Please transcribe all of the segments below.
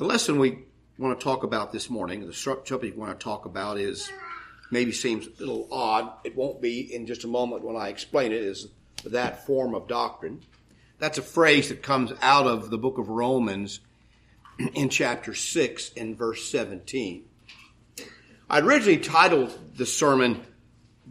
The lesson we want to talk about this morning, the subject we want to talk about is maybe seems a little odd. It won't be in just a moment when I explain it, is that form of doctrine. That's a phrase that comes out of the book of Romans in chapter 6 and verse 17. I originally titled the sermon,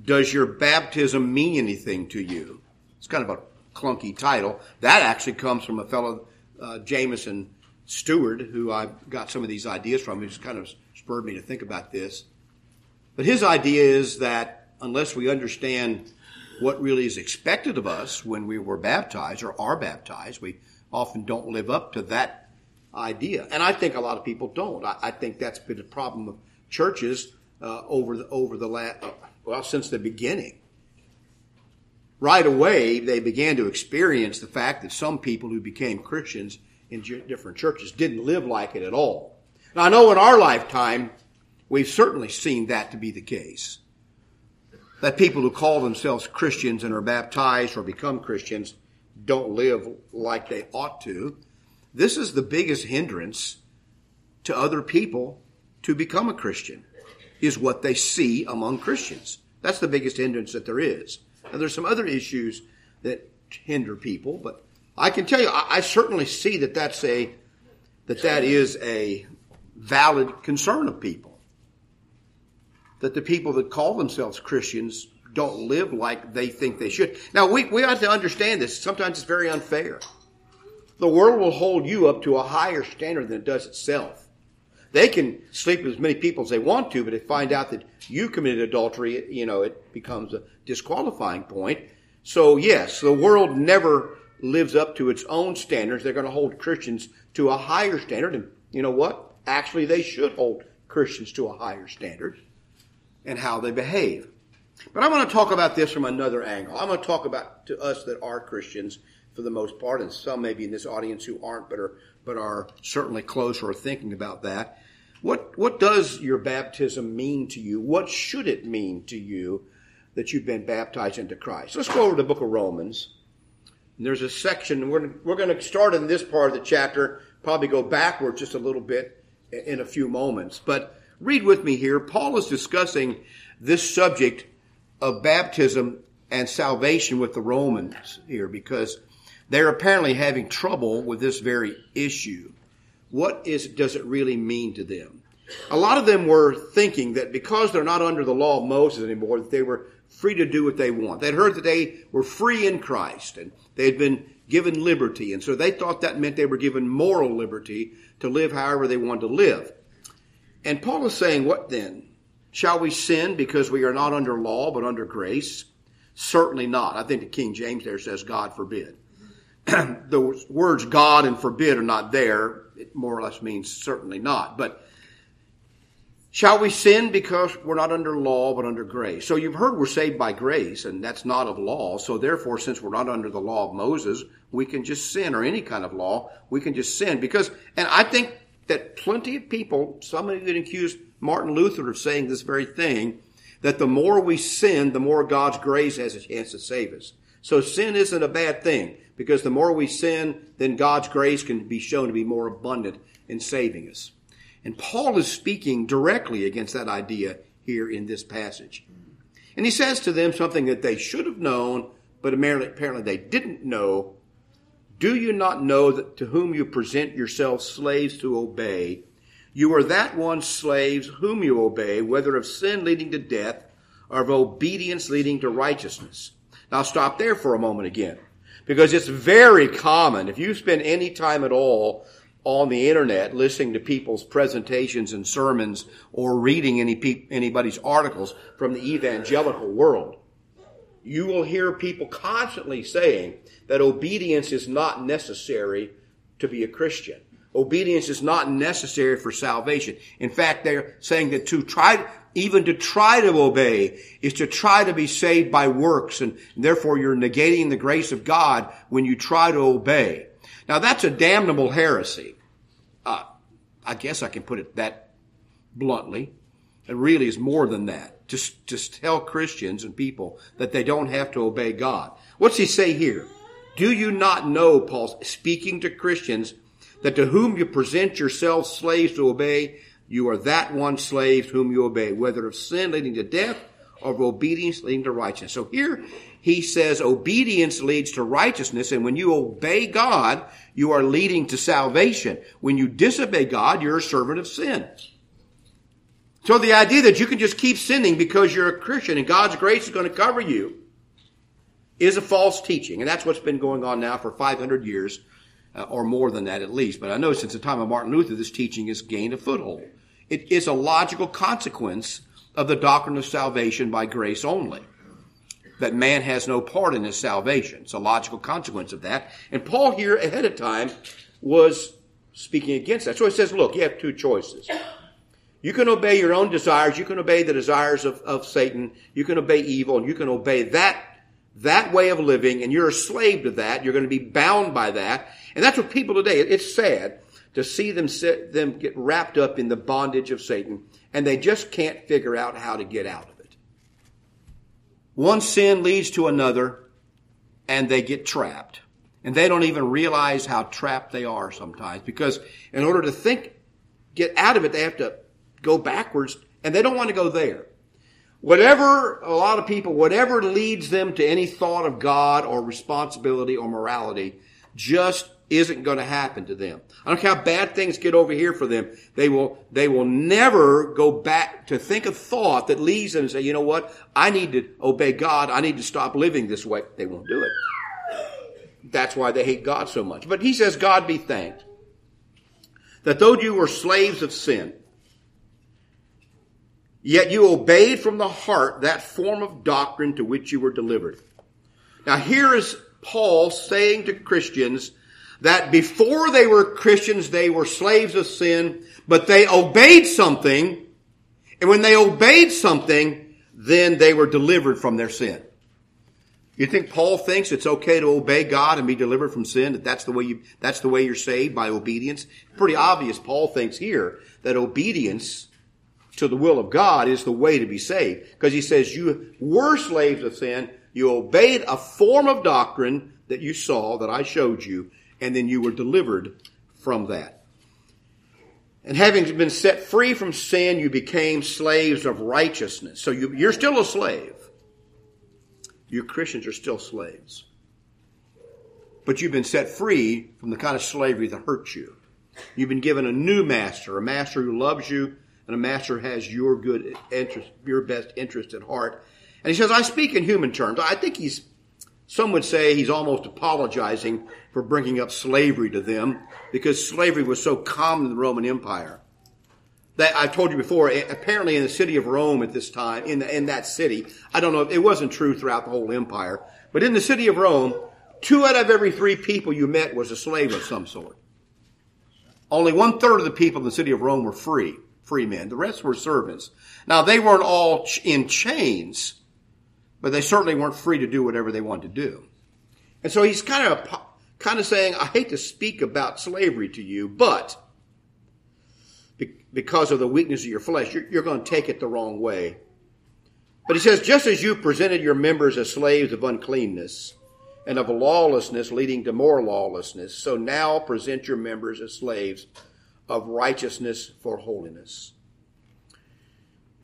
Does Your Baptism Mean Anything to You? It's kind of a clunky title. That actually comes from a fellow, uh, Jameson Stewart, who I got some of these ideas from, who's kind of spurred me to think about this. But his idea is that unless we understand what really is expected of us when we were baptized or are baptized, we often don't live up to that idea. And I think a lot of people don't. I, I think that's been a problem of churches uh, over the over the last uh, well since the beginning. Right away, they began to experience the fact that some people who became Christians in different churches didn't live like it at all. Now, I know in our lifetime, we've certainly seen that to be the case. That people who call themselves Christians and are baptized or become Christians don't live like they ought to. This is the biggest hindrance to other people to become a Christian, is what they see among Christians. That's the biggest hindrance that there is. Now, there's some other issues that hinder people, but I can tell you, I, I certainly see that that's a that that is a valid concern of people. That the people that call themselves Christians don't live like they think they should. Now we, we ought to understand this. Sometimes it's very unfair. The world will hold you up to a higher standard than it does itself. They can sleep with as many people as they want to, but if they find out that you committed adultery, you know, it becomes a disqualifying point. So yes, the world never lives up to its own standards. They're going to hold Christians to a higher standard. And you know what? Actually, they should hold Christians to a higher standard and how they behave. But I want to talk about this from another angle. I'm going to talk about to us that are Christians for the most part, and some maybe in this audience who aren't, but are but are certainly close or thinking about that. What what does your baptism mean to you? What should it mean to you that you've been baptized into Christ? Let's go over to the book of Romans. And there's a section we're we're going to start in this part of the chapter, probably go backwards just a little bit in a few moments. But read with me here. Paul is discussing this subject of baptism and salvation with the Romans here because they're apparently having trouble with this very issue. What is, does it really mean to them? A lot of them were thinking that because they're not under the law of Moses anymore, that they were free to do what they want. They'd heard that they were free in Christ and they had been given liberty. And so they thought that meant they were given moral liberty to live however they wanted to live. And Paul is saying, what then? Shall we sin because we are not under law but under grace? Certainly not. I think the King James there says, God forbid. the words God and forbid are not there. It more or less means certainly not. But shall we sin because we're not under law but under grace? So you've heard we're saved by grace, and that's not of law. So therefore, since we're not under the law of Moses, we can just sin, or any kind of law, we can just sin. Because, and I think that plenty of people, some even accuse Martin Luther of saying this very thing, that the more we sin, the more God's grace has a chance to save us. So sin isn't a bad thing because the more we sin, then God's grace can be shown to be more abundant in saving us. And Paul is speaking directly against that idea here in this passage. And he says to them something that they should have known, but apparently they didn't know. Do you not know that to whom you present yourselves slaves to obey, you are that one slaves whom you obey, whether of sin leading to death or of obedience leading to righteousness? Now stop there for a moment again. Because it's very common, if you spend any time at all on the internet listening to people's presentations and sermons or reading any pe- anybody's articles from the evangelical world, you will hear people constantly saying that obedience is not necessary to be a Christian. Obedience is not necessary for salvation. In fact, they're saying that to try, even to try to obey is to try to be saved by works and therefore you're negating the grace of God when you try to obey. Now that's a damnable heresy. I guess I can put it that bluntly. It really is more than that. Just, just tell Christians and people that they don't have to obey God. What's he say here? Do you not know, Paul, speaking to Christians, that to whom you present yourselves slaves to obey, you are that one slave whom you obey, whether of sin leading to death or of obedience leading to righteousness. So here he says obedience leads to righteousness, and when you obey God, you are leading to salvation. When you disobey God, you're a servant of sin. So the idea that you can just keep sinning because you're a Christian and God's grace is going to cover you is a false teaching. And that's what's been going on now for 500 years, uh, or more than that at least. But I know since the time of Martin Luther, this teaching has gained a foothold. It is a logical consequence of the doctrine of salvation by grace only. That man has no part in his salvation. It's a logical consequence of that. And Paul here ahead of time was speaking against that. So he says, look, you have two choices. You can obey your own desires. You can obey the desires of, of Satan. You can obey evil and you can obey that, that way of living and you're a slave to that. You're going to be bound by that. And that's what people today, it's sad to see them sit, them get wrapped up in the bondage of Satan and they just can't figure out how to get out of it. One sin leads to another and they get trapped. And they don't even realize how trapped they are sometimes because in order to think, get out of it, they have to go backwards and they don't want to go there. Whatever, a lot of people, whatever leads them to any thought of God or responsibility or morality just isn't going to happen to them. I don't care how bad things get over here for them. They will, they will never go back to think a thought that leads them to say, you know what? I need to obey God. I need to stop living this way. They won't do it. That's why they hate God so much. But he says, God be thanked that though you were slaves of sin, yet you obeyed from the heart that form of doctrine to which you were delivered. Now here is Paul saying to Christians, that before they were Christians, they were slaves of sin, but they obeyed something, and when they obeyed something, then they were delivered from their sin. You think Paul thinks it's okay to obey God and be delivered from sin? That that's the way you, that's the way you're saved by obedience? Pretty obvious. Paul thinks here that obedience to the will of God is the way to be saved. Because he says you were slaves of sin. You obeyed a form of doctrine that you saw, that I showed you, and then you were delivered from that. And having been set free from sin, you became slaves of righteousness. So you, you're still a slave. You Christians are still slaves. But you've been set free from the kind of slavery that hurts you. You've been given a new master, a master who loves you, and a master has your good interest, your best interest at heart. And he says, I speak in human terms. I think he's some would say he's almost apologizing for bringing up slavery to them because slavery was so common in the Roman Empire. That I told you before, apparently in the city of Rome at this time, in, the, in that city, I don't know, if it wasn't true throughout the whole empire, but in the city of Rome, two out of every three people you met was a slave of some sort. Only one third of the people in the city of Rome were free, free men. The rest were servants. Now they weren't all in chains, but they certainly weren't free to do whatever they wanted to do. And so he's kind of kind of saying, I hate to speak about slavery to you, but because of the weakness of your flesh, you're, you're going to take it the wrong way. But he says, just as you presented your members as slaves of uncleanness and of lawlessness leading to more lawlessness, so now present your members as slaves of righteousness for holiness.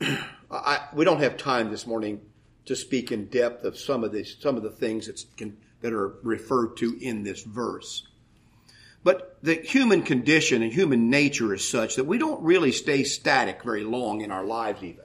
I, we don't have time this morning to speak in depth of some of these, some of the things can, that are referred to in this verse. But the human condition and human nature is such that we don't really stay static very long in our lives even.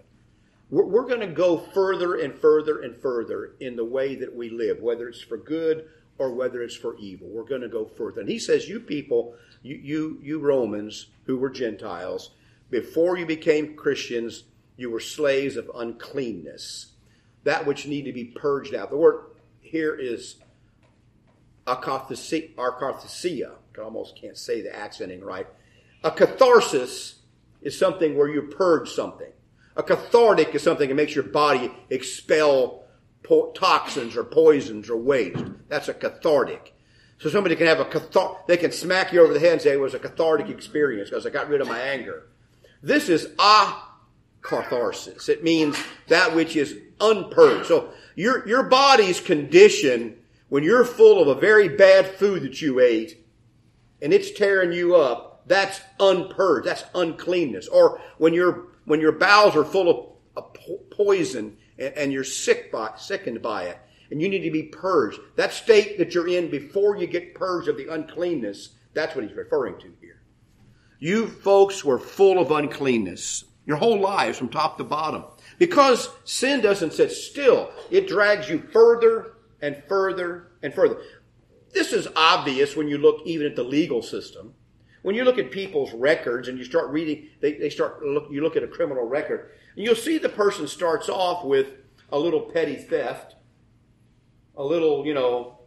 We're, we're going to go further and further and further in the way that we live, whether it's for good or whether it's for evil. We're going to go further. And he says, you people, you, you, you Romans who were Gentiles, before you became Christians, you were slaves of uncleanness that which need to be purged out. The word here is akatharsia. I almost can't say the accenting right. A catharsis is something where you purge something. A cathartic is something that makes your body expel po- toxins or poisons or waste. That's a cathartic. So somebody can have a cathar, they can smack you over the head and say it was a cathartic experience because I got rid of my anger. This is a catharsis. It means that which is unpurged. So your, your body's condition when you're full of a very bad food that you ate and it's tearing you up, that's unpurged. That's uncleanness. Or when your when your bowels are full of, of poison and, and you're sick by, sickened by it, and you need to be purged. That state that you're in before you get purged of the uncleanness, that's what he's referring to here. You folks were full of uncleanness your whole lives from top to bottom. Because sin doesn't sit still, it drags you further and further and further. This is obvious when you look even at the legal system. When you look at people's records and you start reading, they, they start look, you look at a criminal record, and you'll see the person starts off with a little petty theft, a little, you know,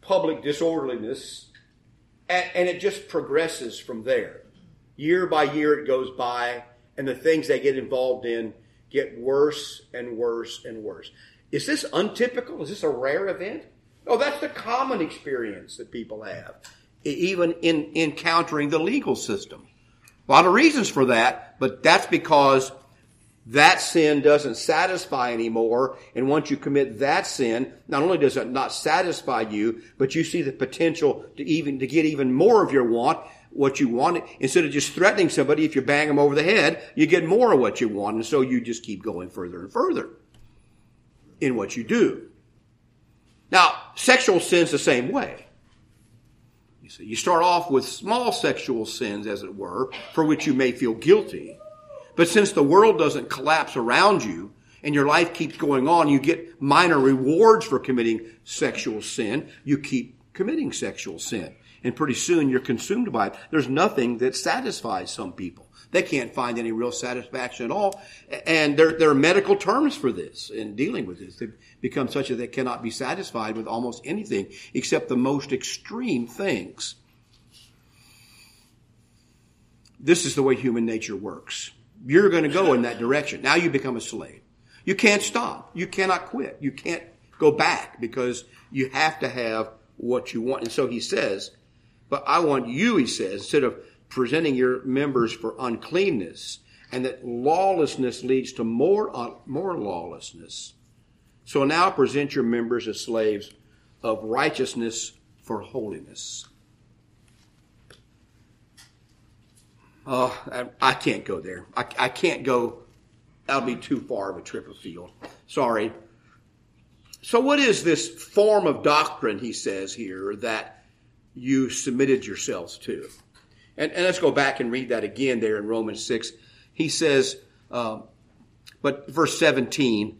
public disorderliness, and, and it just progresses from there. Year by year it goes by, and the things they get involved in get worse and worse and worse. Is this untypical? Is this a rare event? Oh, that's the common experience that people have, even in encountering the legal system. A lot of reasons for that, but that's because that sin doesn't satisfy anymore. And once you commit that sin, not only does it not satisfy you, but you see the potential to even, to get even more of your want, what you want. Instead of just threatening somebody, if you bang them over the head, you get more of what you want. And so you just keep going further and further in what you do. Now, sexual sin's the same way. You see, you start off with small sexual sins, as it were, for which you may feel guilty. But since the world doesn't collapse around you and your life keeps going on, you get minor rewards for committing sexual sin. You keep committing sexual sin. And pretty soon you're consumed by it. There's nothing that satisfies some people. They can't find any real satisfaction at all. And there, there are medical terms for this in dealing with this. They've become such that they cannot be satisfied with almost anything except the most extreme things. This is the way human nature works. You're going to go in that direction. Now you become a slave. You can't stop. You cannot quit. You can't go back because you have to have what you want. And so he says, but I want you, he says, instead of presenting your members for uncleanness, and that lawlessness leads to more, uh, more lawlessness. So now present your members as slaves of righteousness for holiness. Oh, I, I can't go there. I, I can't go. That'll be too far of a trip afield. Sorry. So, what is this form of doctrine, he says here, that you submitted yourselves to? And, and let's go back and read that again there in Romans 6. He says, uh, but verse 17,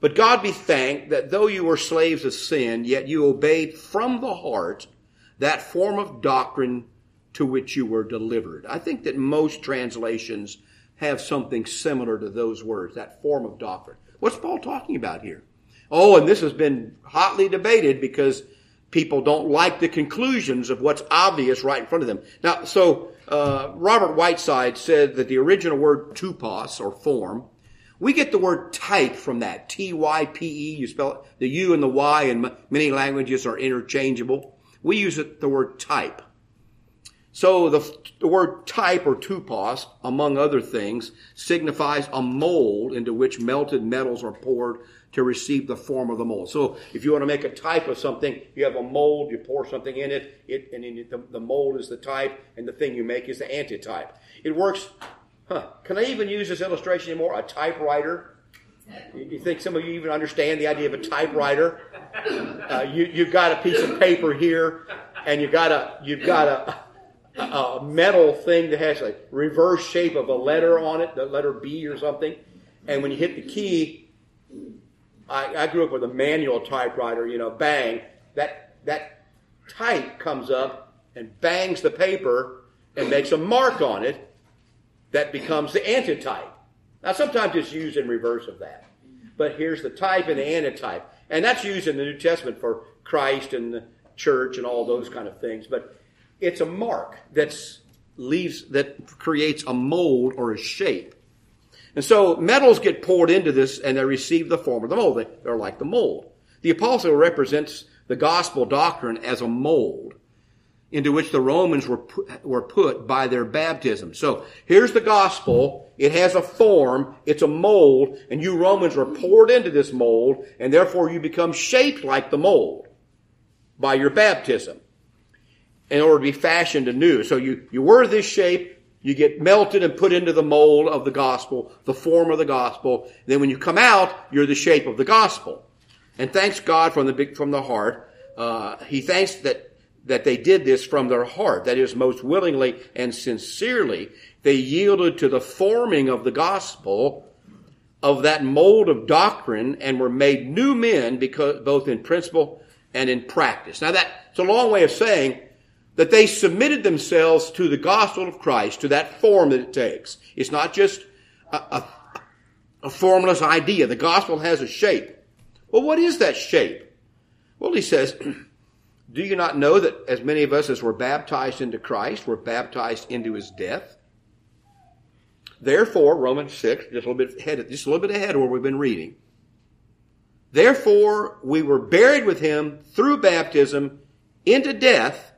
but God be thanked that though you were slaves of sin, yet you obeyed from the heart that form of doctrine to which you were delivered. I think that most translations have something similar to those words, that form of doctrine. What's Paul talking about here? Oh, and this has been hotly debated because people don't like the conclusions of what's obvious right in front of them. Now, so uh, Robert Whiteside said that the original word tupos or form, we get the word type from that. T Y P E. You spell it. The U and the Y in many languages are interchangeable. We use it the word type. So the, the word type or tupos, among other things, signifies a mold into which melted metals are poured to receive the form of the mold. So if you want to make a type of something, you have a mold, you pour something in it, it and it, the, the mold is the type, and the thing you make is the antitype. It works. Huh? Can I even use this illustration anymore? A typewriter. You think some of you even understand the idea of a typewriter? Uh, you you've got a piece of paper here, and you got a you've got a, a metal thing that has a reverse shape of a letter on it, the letter B or something. And when you hit the key, I, I grew up with a manual typewriter, you know, bang, that, that type comes up and bangs the paper and makes a mark on it that becomes the antitype. Now, sometimes it's used in reverse of that. But here's the type and the antitype. And that's used in the New Testament for Christ and the church and all those kind of things. But it's a mark that's leaves that creates a mold or a shape. And so metals get poured into this and they receive the form of the mold. They're like the mold. The apostle represents the gospel doctrine as a mold into which the Romans were put, were put by their baptism. So here's the gospel. It has a form. It's a mold. And you Romans were poured into this mold and therefore you become shaped like the mold by your baptism. in order to be fashioned anew. So you, you were this shape, you get melted and put into the mold of the gospel, the form of the gospel. Then when you come out, you're the shape of the gospel. And thanks God from the big, from the heart. Uh, he thanks that that they did this from their heart. That is, most willingly and sincerely, they yielded to the forming of the gospel of that mold of doctrine and were made new men because both in principle and in practice. Now that's a long way of saying that they submitted themselves to the gospel of Christ, to that form that it takes. It's not just a, a, a formless idea. The gospel has a shape. Well, what is that shape? Well, he says, do you not know that as many of us as were baptized into Christ were baptized into his death? Therefore, Romans 6, just a little bit ahead, just a little bit ahead of where we've been reading. Therefore, we were buried with him through baptism into death,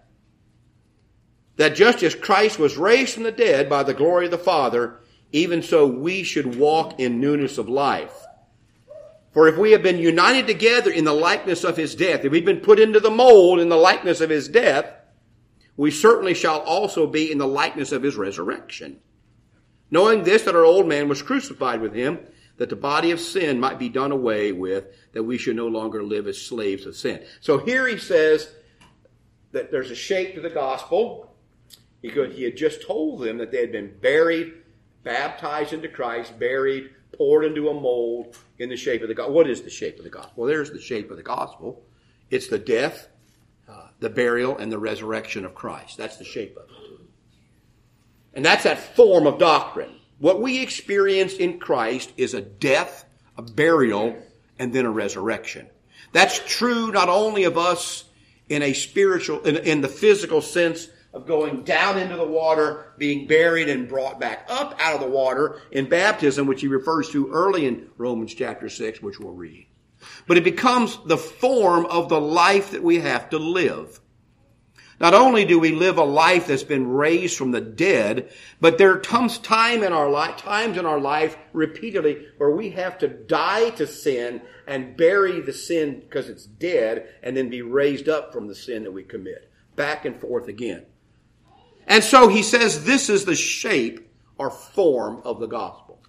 that just as Christ was raised from the dead by the glory of the Father, even so we should walk in newness of life. For if we have been united together in the likeness of his death, if we've been put into the mold in the likeness of his death, we certainly shall also be in the likeness of his resurrection. Knowing this, that our old man was crucified with him, that the body of sin might be done away with, that we should no longer live as slaves of sin. So here he says that there's a shape to the gospel. He, could, he had just told them that they had been buried, baptized into Christ, buried, poured into a mold in the shape of the gospel. What is the shape of the gospel? Well, there's the shape of the gospel. It's the death, uh, the burial, and the resurrection of Christ. That's the shape of it. And that's that form of doctrine. What we experience in Christ is a death, a burial, and then a resurrection. That's true not only of us in a spiritual, in, in, the physical sense of going down into the water, being buried and brought back up out of the water in baptism, which he refers to early in Romans chapter 6, which we'll read. But it becomes the form of the life that we have to live. Not only do we live a life that's been raised from the dead, but there comes time in our life, times in our life repeatedly where we have to die to sin and bury the sin because it's dead and then be raised up from the sin that we commit. Back and forth again. And so he says this is the shape or form of the gospel.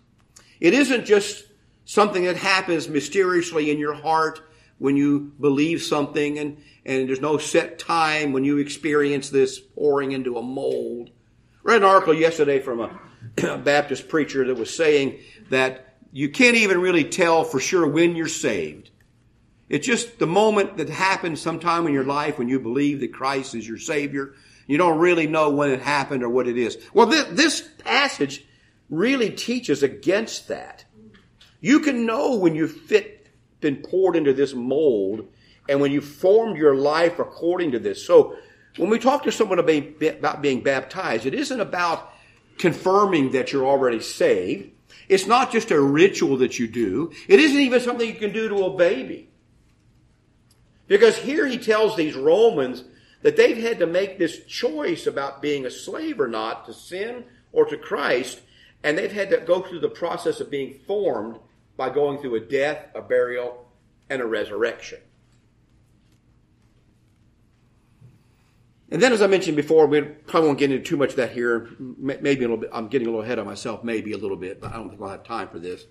It isn't just something that happens mysteriously in your heart when you believe something and and there's no set time when you experience this pouring into a mold. I read an article yesterday from a Baptist preacher that was saying that you can't even really tell for sure when you're saved. It's just the moment that happens sometime in your life when you believe that Christ is your Savior. You don't really know when it happened or what it is. Well, this, this passage really teaches against that. You can know when you've fit, been poured into this mold and when you formed your life according to this. So when we talk to someone about being baptized, it isn't about confirming that you're already saved. It's not just a ritual that you do. It isn't even something you can do to a baby. Because here he tells these Romans that they've had to make this choice about being a slave or not to sin or to Christ, and they've had to go through the process of being formed by going through a death, a burial, and a resurrection. And then, as I mentioned before, we probably won't get into too much of that here. Maybe a little bit. I'm getting a little ahead of myself, maybe a little bit, but I don't think we'll have time for this.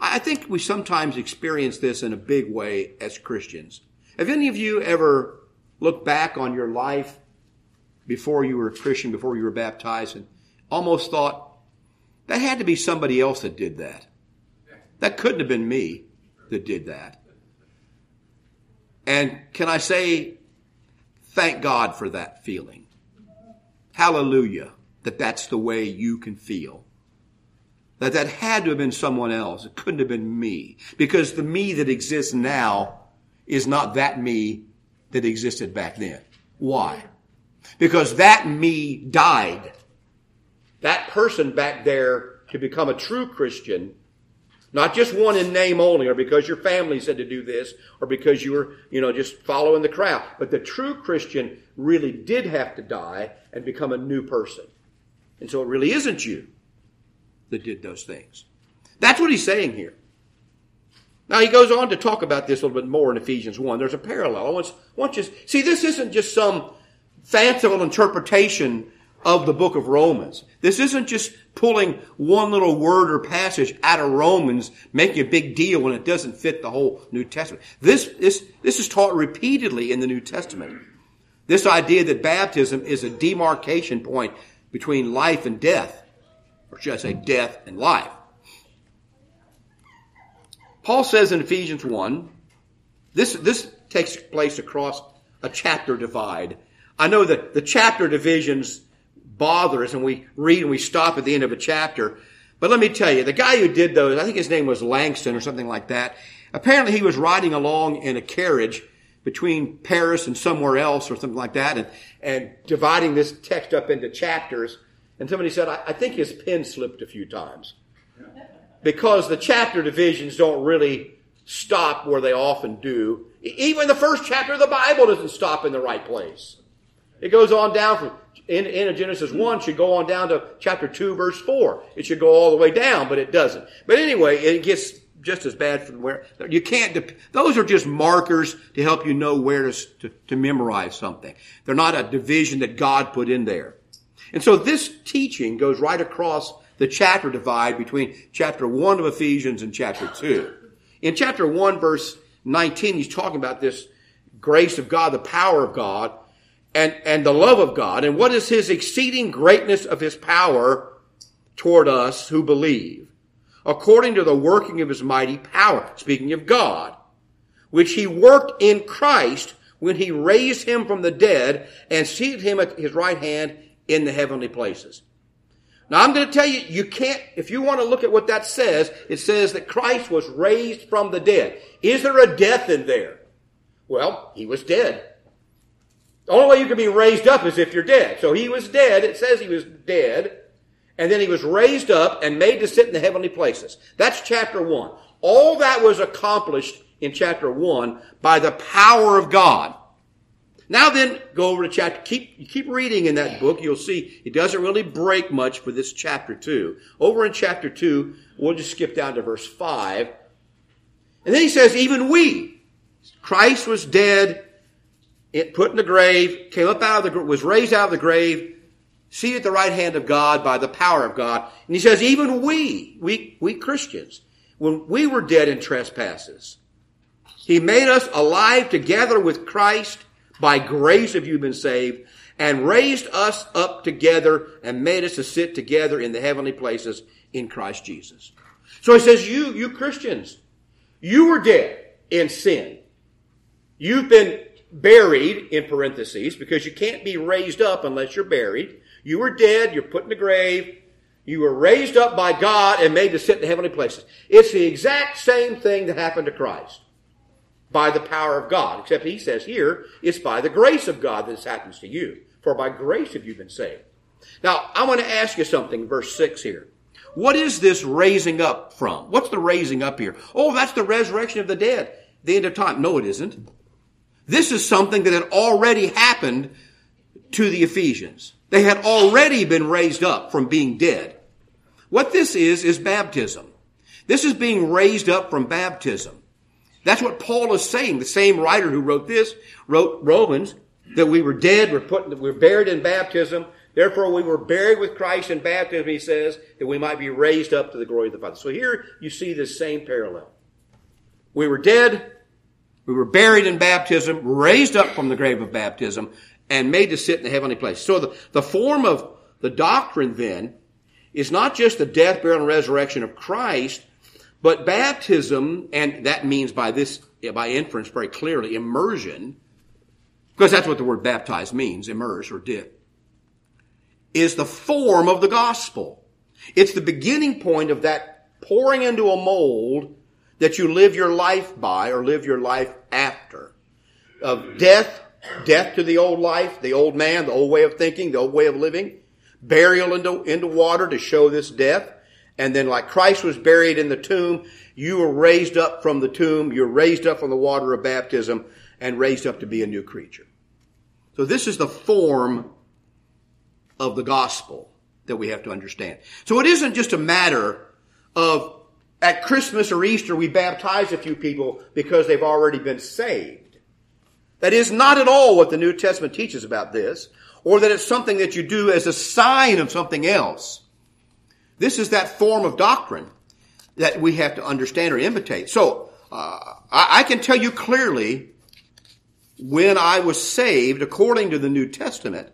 I think we sometimes experience this in a big way as Christians. Have any of you ever looked back on your life before you were a Christian, before you were baptized, and almost thought, that had to be somebody else that did that? That couldn't have been me that did that. And can I say, Thank God for that feeling. Hallelujah that that's the way you can feel. That that had to have been someone else. It couldn't have been me. Because the me that exists now is not that me that existed back then. Why? Because that me died. That person back there to become a true Christian not just one in name only, or because your family said to do this, or because you were, you know, just following the crowd. But the true Christian really did have to die and become a new person. And so it really isn't you that did those things. That's what he's saying here. Now he goes on to talk about this a little bit more in Ephesians 1. There's a parallel. I want, want you see, this isn't just some fanciful interpretation of the book of Romans. This isn't just pulling one little word or passage out of Romans, making a big deal when it doesn't fit the whole New Testament. This, this, this is taught repeatedly in the New Testament. This idea that baptism is a demarcation point between life and death, or should I say death and life. Paul says in Ephesians 1, this, this takes place across a chapter divide. I know that the chapter divisions bother us and we read and we stop at the end of a chapter. But let me tell you, the guy who did those, I think his name was Langston or something like that. Apparently he was riding along in a carriage between Paris and somewhere else or something like that and, and dividing this text up into chapters. And somebody said, I, I think his pen slipped a few times. Because the chapter divisions don't really stop where they often do. Even the first chapter of the Bible doesn't stop in the right place. It goes on down from in, in Genesis 1 should go on down to chapter 2 verse 4. It should go all the way down, but it doesn't. But anyway, it gets just as bad from where you can't, those are just markers to help you know where to, to, to memorize something. They're not a division that God put in there. And so this teaching goes right across the chapter divide between chapter 1 of Ephesians and chapter 2. In chapter 1 verse 19, he's talking about this grace of God, the power of God and, and the love of God. And what is his exceeding greatness of his power toward us who believe? According to the working of his mighty power, speaking of God, which he worked in Christ when he raised him from the dead and seated him at his right hand in the heavenly places. Now I'm going to tell you, you can't, if you want to look at what that says, it says that Christ was raised from the dead. Is there a death in there? Well, he was dead. The only way you can be raised up is if you're dead. So he was dead. It says he was dead. And then he was raised up and made to sit in the heavenly places. That's chapter one. All that was accomplished in chapter one by the power of God. Now then, go over to chapter, keep, keep reading in that book. You'll see it doesn't really break much for this chapter two. Over in chapter two, we'll just skip down to verse five. And then he says, even we, Christ was dead it put in the grave, came up out of the, was raised out of the grave, seated at the right hand of God by the power of God. And he says, even we, we, we Christians, when we were dead in trespasses, he made us alive together with Christ. By grace have you been saved and raised us up together and made us to sit together in the heavenly places in Christ Jesus. So he says, you, you Christians, you were dead in sin. You've been buried in parentheses because you can't be raised up unless you're buried. You were dead, you're put in the grave, you were raised up by God and made to sit in the heavenly places. It's the exact same thing that happened to Christ by the power of God, except he says here, it's by the grace of God that this happens to you. For by grace have you been saved. Now, I want to ask you something, verse 6 here. What is this raising up from? What's the raising up here? Oh, that's the resurrection of the dead. The end of time. No, it isn't. This is something that had already happened to the Ephesians. They had already been raised up from being dead. What this is, is baptism. This is being raised up from baptism. That's what Paul is saying. The same writer who wrote this wrote Romans that we were dead, we're put, we're buried in baptism. Therefore, we were buried with Christ in baptism, he says, that we might be raised up to the glory of the Father. So here you see this same parallel. We were dead, we were buried in baptism, raised up from the grave of baptism, and made to sit in the heavenly place. So the, the form of the doctrine then is not just the death, burial, and resurrection of Christ, but baptism, and that means by this, by inference very clearly, immersion, because that's what the word baptize means, immerse or dip, is the form of the gospel. It's the beginning point of that pouring into a mold that you live your life by or live your life after. Of death, death to the old life, the old man, the old way of thinking, the old way of living. Burial into, into water to show this death. And then like Christ was buried in the tomb, you were raised up from the tomb, you're raised up from the water of baptism and raised up to be a new creature. So this is the form of the gospel that we have to understand. So it isn't just a matter of at Christmas or Easter, we baptize a few people because they've already been saved. That is not at all what the New Testament teaches about this, or that it's something that you do as a sign of something else. This is that form of doctrine that we have to understand or imitate. So, uh, I, I can tell you clearly when I was saved according to the New Testament,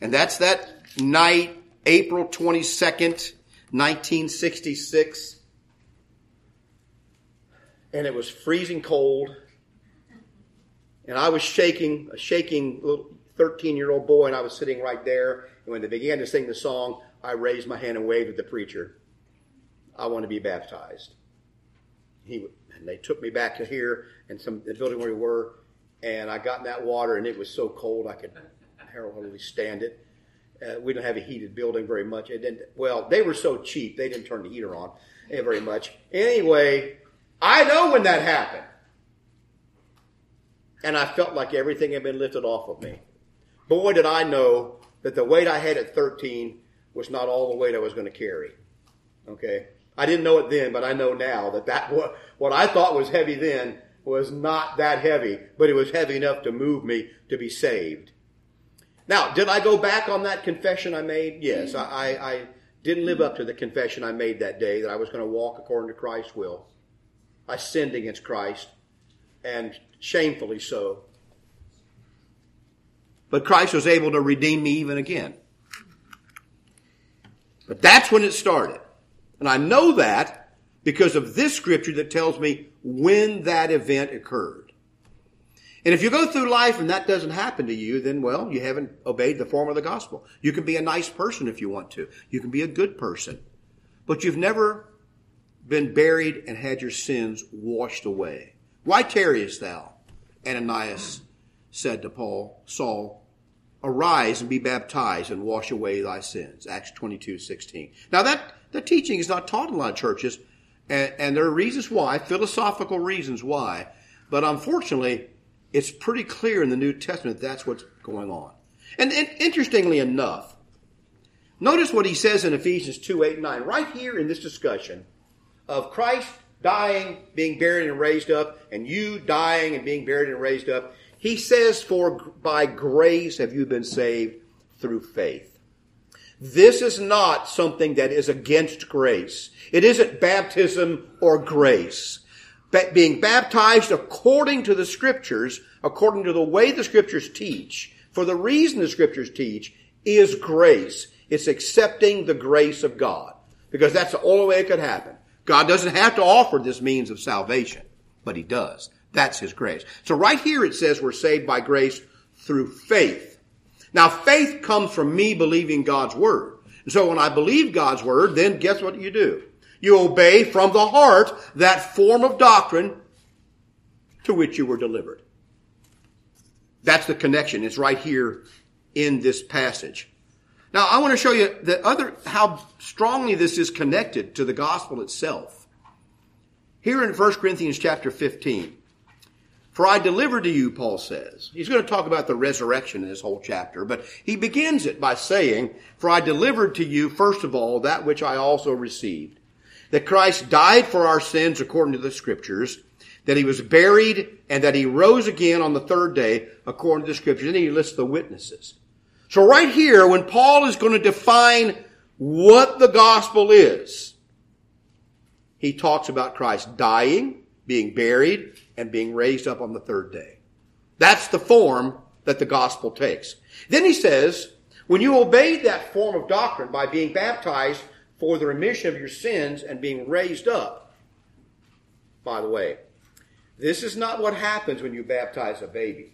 and that's that night, April 22nd, 1966. And it was freezing cold. And I was shaking, a shaking little 13 year old boy, and I was sitting right there. And when they began to sing the song, I raised my hand and waved at the preacher. I want to be baptized. He, and they took me back to here and some the building where we were, and I got in that water, and it was so cold I could hardly stand it. Uh, we don't have a heated building very much. It didn't, well, they were so cheap, they didn't turn the heater on very much. Anyway, I know when that happened. And I felt like everything had been lifted off of me. Boy, did I know that the weight I had at 13 was not all the weight I was going to carry. Okay? I didn't know it then, but I know now that that what, what I thought was heavy then was not that heavy, but it was heavy enough to move me to be saved. Now, did I go back on that confession I made? Yes, I, I didn't live up to the confession I made that day that I was going to walk according to Christ's will. I sinned against Christ, and shamefully so. But Christ was able to redeem me even again. But that's when it started. And I know that because of this scripture that tells me when that event occurred. And if you go through life and that doesn't happen to you, then well, you haven't obeyed the form of the gospel. You can be a nice person if you want to. You can be a good person. But you've never been buried and had your sins washed away. Why tarriest thou? Ananias said to Paul, Saul, arise and be baptized and wash away thy sins. Acts 22, 16. Now that, the teaching is not taught in a lot of churches, and, and there are reasons why, philosophical reasons why, but unfortunately, it's pretty clear in the New Testament that's what's going on. And, and, interestingly enough, notice what he says in Ephesians 2 8 and 9, right here in this discussion of Christ dying, being buried and raised up, and you dying and being buried and raised up. He says, For by grace have you been saved through faith. This is not something that is against grace. It isn't baptism or grace But being baptized according to the scriptures, according to the way the scriptures teach, for the reason the scriptures teach, is grace. It's accepting the grace of God. Because that's the only way it could happen. God doesn't have to offer this means of salvation, but He does. That's His grace. So right here it says we're saved by grace through faith. Now faith comes from me believing God's Word. And so when I believe God's Word, then guess what you do? You obey from the heart that form of doctrine to which you were delivered. That's the connection. It's right here in this passage. Now, I want to show you the other, how strongly this is connected to the gospel itself. Here in 1 Corinthians chapter 15. For I delivered to you, Paul says. He's going to talk about the resurrection in this whole chapter, but he begins it by saying, For I delivered to you, first of all, that which I also received that Christ died for our sins according to the scriptures, that he was buried, and that he rose again on the third day according to the scriptures. And he lists the witnesses. So right here, when Paul is going to define what the gospel is, he talks about Christ dying, being buried, and being raised up on the third day. That's the form that the gospel takes. Then he says, when you obeyed that form of doctrine by being baptized for the remission of your sins and being raised up. By the way, this is not what happens when you baptize a baby.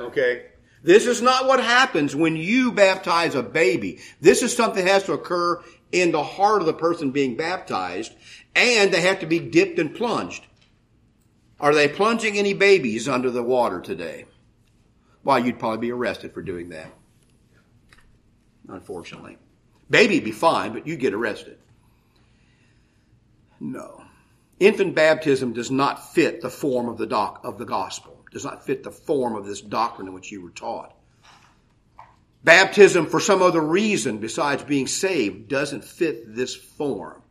Okay? This is not what happens when you baptize a baby. This is something that has to occur in the heart of the person being baptized, and they have to be dipped and plunged. Are they plunging any babies under the water today? Well, you'd probably be arrested for doing that. Unfortunately. Baby be fine, but you get arrested. No. Infant baptism does not fit the form of the doc, of the gospel. Does not fit the form of this doctrine in which you were taught. Baptism for some other reason besides being saved doesn't fit this form.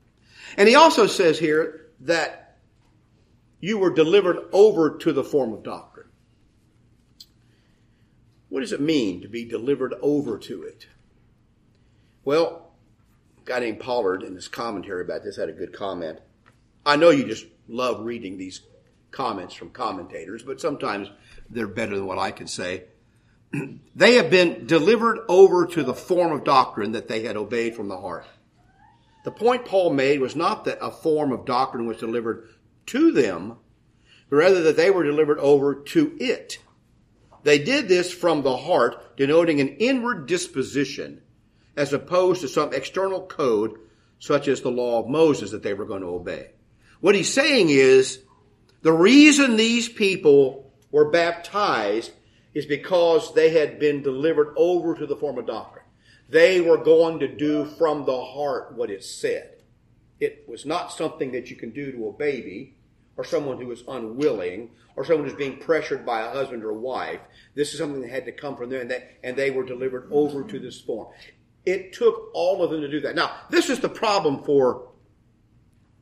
And he also says here that you were delivered over to the form of doctrine. What does it mean to be delivered over to it? Well, a guy named Pollard in his commentary about this had a good comment. I know you just love reading these comments from commentators, but sometimes they're better than what I can say. they have been delivered over to the form of doctrine that they had obeyed from the heart. The point Paul made was not that a form of doctrine was delivered to them, but rather that they were delivered over to it. They did this from the heart, denoting an inward disposition, as opposed to some external code, such as the law of Moses that they were going to obey. What he's saying is, the reason these people were baptized is because they had been delivered over to the form of doctrine. They were going to do from the heart what it said. It was not something that you can do to a baby or someone who is unwilling or someone who's being pressured by a husband or wife. This is something that had to come from them and they, and they were delivered over to this form. It took all of them to do that. Now, this is the problem for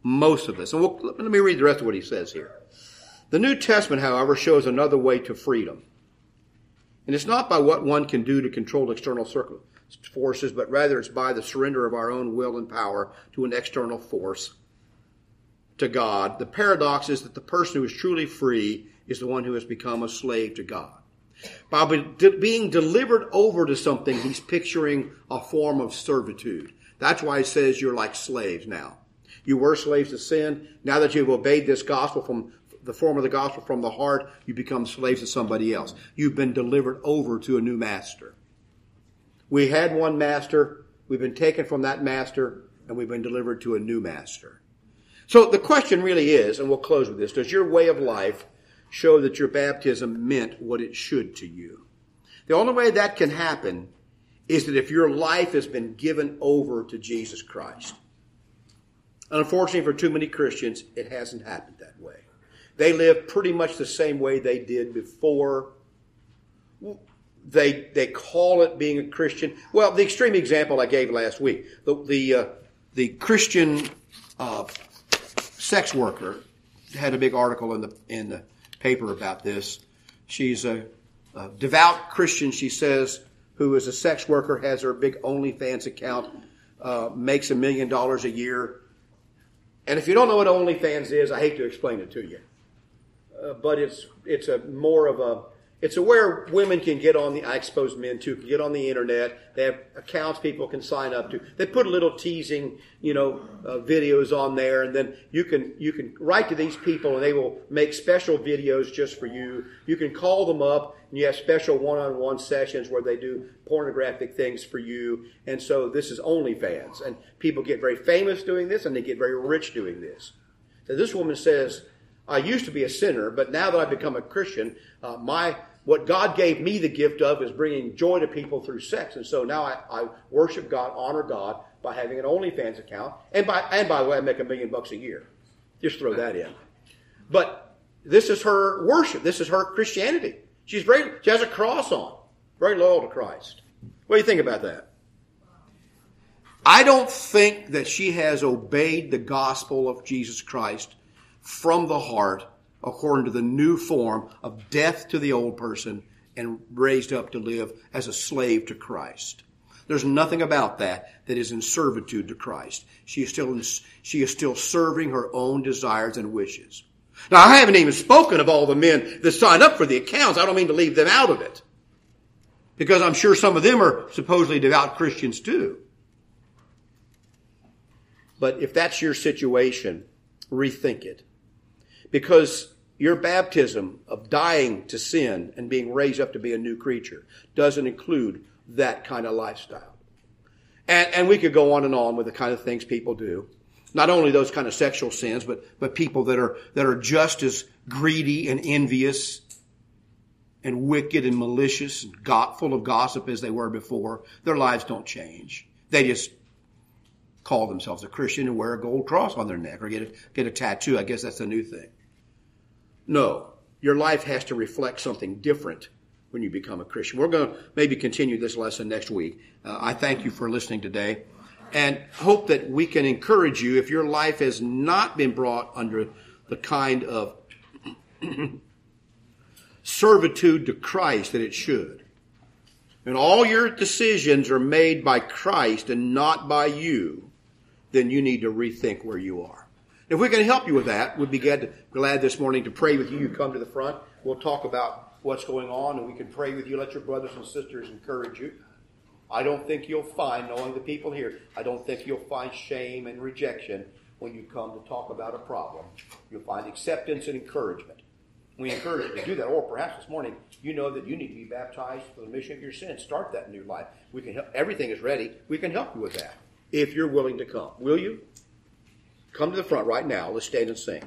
most of us. And we'll, let me read the rest of what he says here. The New Testament, however, shows another way to freedom. And it's not by what one can do to control external forces, but rather it's by the surrender of our own will and power to an external force, to God. The paradox is that the person who is truly free is the one who has become a slave to God. By being delivered over to something, he's picturing a form of servitude. That's why he says you're like slaves now. You were slaves to sin. Now that you've obeyed this gospel from the form of the gospel from the heart, you become slaves to somebody else. You've been delivered over to a new master. We had one master, we've been taken from that master, and we've been delivered to a new master. So the question really is, and we'll close with this, does your way of life show that your baptism meant what it should to you? The only way that can happen is that if your life has been given over to Jesus Christ. And unfortunately for too many Christians, it hasn't happened that way. They live pretty much the same way they did before. They they call it being a Christian. Well, the extreme example I gave last week, the the uh, the Christian uh, sex worker had a big article in the in the paper about this. She's a, a devout Christian. She says who is a sex worker has her big OnlyFans account, uh, makes a million dollars a year. And if you don't know what OnlyFans is, I hate to explain it to you uh, but it's it's a more of a it's a where women can get on the I expose men too can get on the internet. They have accounts people can sign up to. They put little teasing you know uh, videos on there, and then you can you can write to these people, and they will make special videos just for you. You can call them up, and you have special one-on-one sessions where they do pornographic things for you. And so this is OnlyFans, and people get very famous doing this, and they get very rich doing this. So this woman says I used to be a sinner, but now that I've become a Christian, uh, my what God gave me the gift of is bringing joy to people through sex, and so now I, I worship God, honor God by having an OnlyFans account, and by and by the way, I make a million bucks a year. Just throw that in. But this is her worship. This is her Christianity. She's very. She has a cross on. Very loyal to Christ. What do you think about that? I don't think that she has obeyed the gospel of Jesus Christ from the heart according to the new form of death to the old person and raised up to live as a slave to Christ. There's nothing about that that is in servitude to Christ. She is still in, she is still serving her own desires and wishes. Now I haven't even spoken of all the men that sign up for the accounts. I don't mean to leave them out of it. Because I'm sure some of them are supposedly devout Christians too. But if that's your situation, rethink it. Because your baptism of dying to sin and being raised up to be a new creature doesn't include that kind of lifestyle. And, and we could go on and on with the kind of things people do. Not only those kind of sexual sins, but, but people that are, that are just as greedy and envious and wicked and malicious and got, full of gossip as they were before. Their lives don't change. They just call themselves a Christian and wear a gold cross on their neck or get a, get a tattoo. I guess that's a new thing. No, your life has to reflect something different when you become a Christian. We're going to maybe continue this lesson next week. Uh, I thank you for listening today and hope that we can encourage you if your life has not been brought under the kind of servitude to Christ that it should. and all your decisions are made by Christ and not by you, then you need to rethink where you are. If we can help you with that, we'd be glad, glad this morning to pray with you. You come to the front. We'll talk about what's going on and we can pray with you. Let your brothers and sisters encourage you. I don't think you'll find, knowing the people here, I don't think you'll find shame and rejection when you come to talk about a problem. You'll find acceptance and encouragement. We encourage you to do that. Or perhaps this morning, you know that you need to be baptized for the remission of your sins. Start that new life. We can help. Everything is ready. We can help you with that if you're willing to come. Will you? Come to the front right now. Let's stand and sing.